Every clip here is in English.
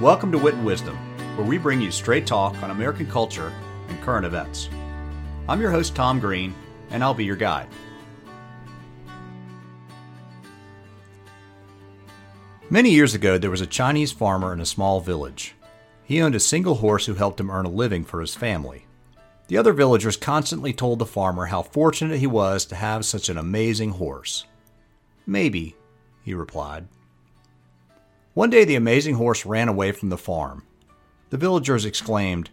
Welcome to Wit and Wisdom, where we bring you straight talk on American culture and current events. I'm your host, Tom Green, and I'll be your guide. Many years ago, there was a Chinese farmer in a small village. He owned a single horse who helped him earn a living for his family. The other villagers constantly told the farmer how fortunate he was to have such an amazing horse. Maybe, he replied. One day the amazing horse ran away from the farm. The villagers exclaimed,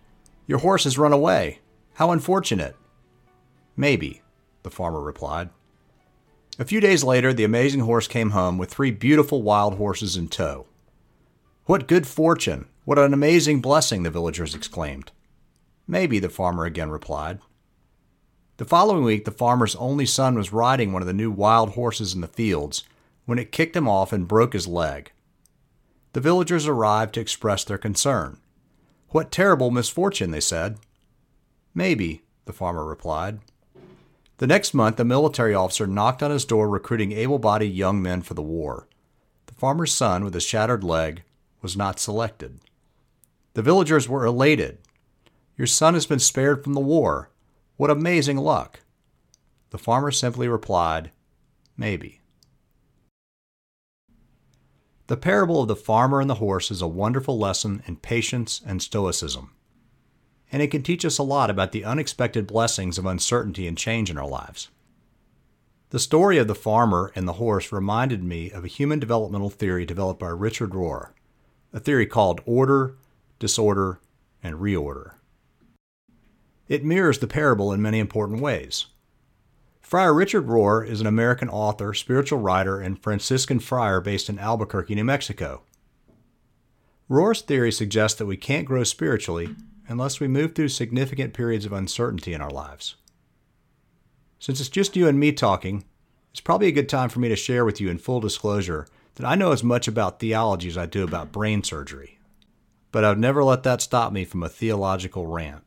Your horse has run away. How unfortunate. Maybe, the farmer replied. A few days later, the amazing horse came home with three beautiful wild horses in tow. What good fortune! What an amazing blessing! the villagers exclaimed. Maybe, the farmer again replied. The following week, the farmer's only son was riding one of the new wild horses in the fields when it kicked him off and broke his leg. The villagers arrived to express their concern. What terrible misfortune, they said. Maybe, the farmer replied. The next month, a military officer knocked on his door recruiting able bodied young men for the war. The farmer's son, with a shattered leg, was not selected. The villagers were elated. Your son has been spared from the war. What amazing luck! The farmer simply replied, Maybe. The parable of the farmer and the horse is a wonderful lesson in patience and stoicism. And it can teach us a lot about the unexpected blessings of uncertainty and change in our lives. The story of the farmer and the horse reminded me of a human developmental theory developed by Richard Rohr, a theory called order, disorder, and reorder. It mirrors the parable in many important ways. Friar Richard Rohr is an American author, spiritual writer, and Franciscan friar based in Albuquerque, New Mexico. Rohr's theory suggests that we can't grow spiritually unless we move through significant periods of uncertainty in our lives. Since it's just you and me talking, it's probably a good time for me to share with you in full disclosure that I know as much about theology as I do about brain surgery. But I've never let that stop me from a theological rant.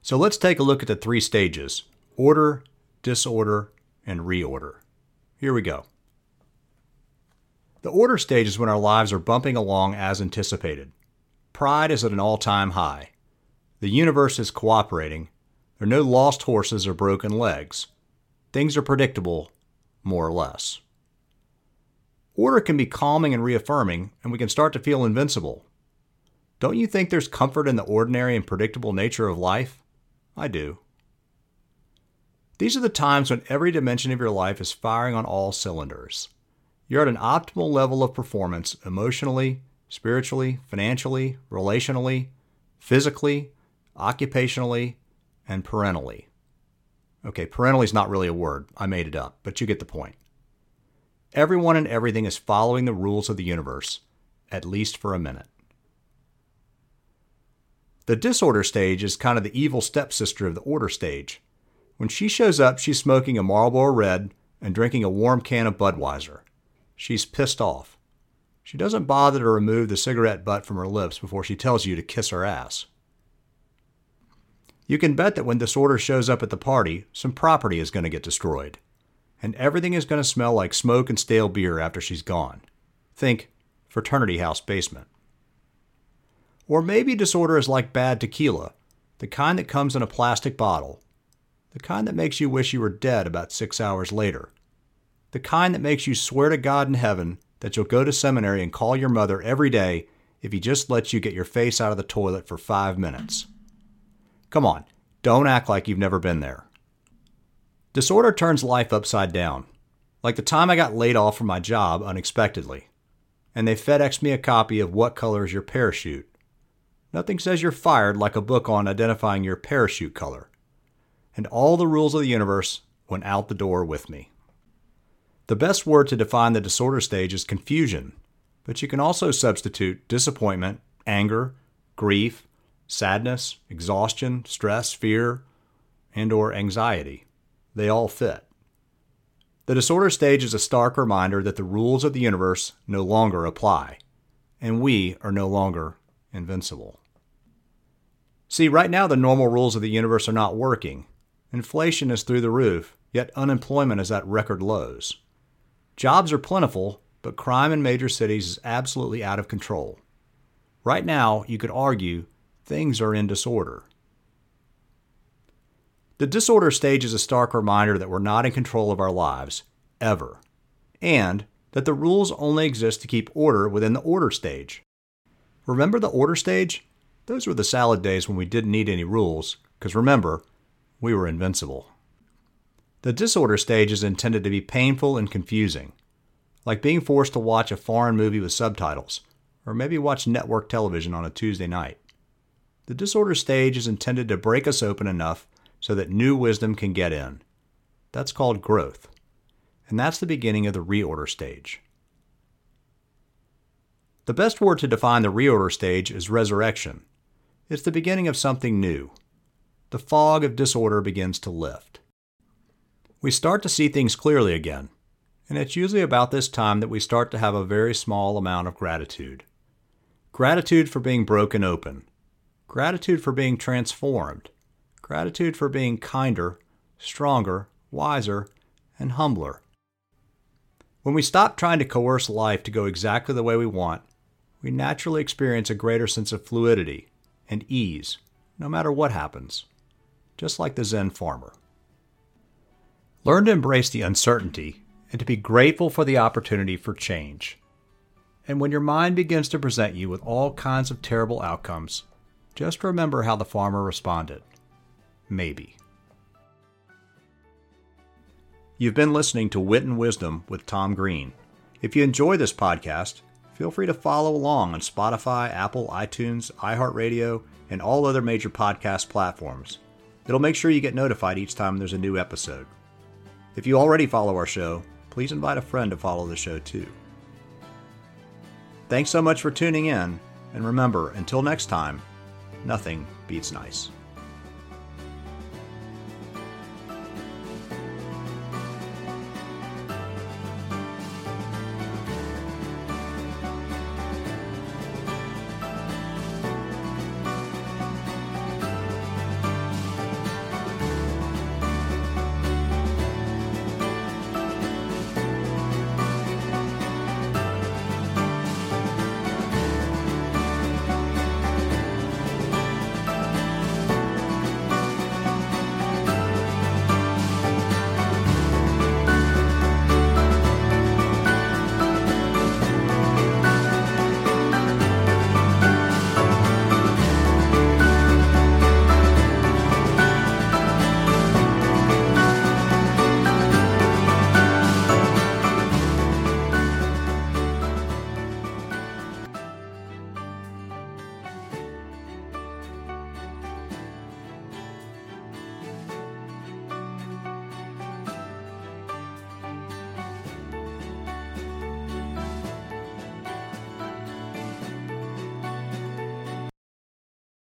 So let's take a look at the three stages order, disorder, and reorder. Here we go. The order stage is when our lives are bumping along as anticipated. Pride is at an all time high. The universe is cooperating. There are no lost horses or broken legs. Things are predictable, more or less. Order can be calming and reaffirming, and we can start to feel invincible. Don't you think there's comfort in the ordinary and predictable nature of life? I do. These are the times when every dimension of your life is firing on all cylinders. You're at an optimal level of performance emotionally, spiritually, financially, relationally, physically, occupationally, and parentally. Okay, parentally is not really a word. I made it up, but you get the point. Everyone and everything is following the rules of the universe, at least for a minute. The disorder stage is kind of the evil stepsister of the order stage. When she shows up, she's smoking a Marlboro Red and drinking a warm can of Budweiser. She's pissed off. She doesn't bother to remove the cigarette butt from her lips before she tells you to kiss her ass. You can bet that when disorder shows up at the party, some property is going to get destroyed. And everything is going to smell like smoke and stale beer after she's gone. Think fraternity house basement. Or maybe disorder is like bad tequila, the kind that comes in a plastic bottle the kind that makes you wish you were dead about six hours later, the kind that makes you swear to God in heaven that you'll go to seminary and call your mother every day if he just lets you get your face out of the toilet for five minutes. Come on, don't act like you've never been there. Disorder turns life upside down, like the time I got laid off from my job unexpectedly, and they FedExed me a copy of What Color is Your Parachute? Nothing says you're fired like a book on identifying your parachute color and all the rules of the universe went out the door with me. The best word to define the disorder stage is confusion, but you can also substitute disappointment, anger, grief, sadness, exhaustion, stress, fear, and or anxiety. They all fit. The disorder stage is a stark reminder that the rules of the universe no longer apply, and we are no longer invincible. See, right now the normal rules of the universe are not working, Inflation is through the roof, yet unemployment is at record lows. Jobs are plentiful, but crime in major cities is absolutely out of control. Right now, you could argue things are in disorder. The disorder stage is a stark reminder that we're not in control of our lives, ever, and that the rules only exist to keep order within the order stage. Remember the order stage? Those were the salad days when we didn't need any rules, because remember, we were invincible. The disorder stage is intended to be painful and confusing, like being forced to watch a foreign movie with subtitles, or maybe watch network television on a Tuesday night. The disorder stage is intended to break us open enough so that new wisdom can get in. That's called growth. And that's the beginning of the reorder stage. The best word to define the reorder stage is resurrection. It's the beginning of something new. The fog of disorder begins to lift. We start to see things clearly again, and it's usually about this time that we start to have a very small amount of gratitude. Gratitude for being broken open, gratitude for being transformed, gratitude for being kinder, stronger, wiser, and humbler. When we stop trying to coerce life to go exactly the way we want, we naturally experience a greater sense of fluidity and ease, no matter what happens, just like the Zen farmer. Learn to embrace the uncertainty and to be grateful for the opportunity for change. And when your mind begins to present you with all kinds of terrible outcomes, just remember how the farmer responded. Maybe. You've been listening to Wit and Wisdom with Tom Green. If you enjoy this podcast, feel free to follow along on Spotify, Apple, iTunes, iHeartRadio, and all other major podcast platforms. It'll make sure you get notified each time there's a new episode. If you already follow our show, please invite a friend to follow the show too. Thanks so much for tuning in, and remember, until next time, nothing beats nice.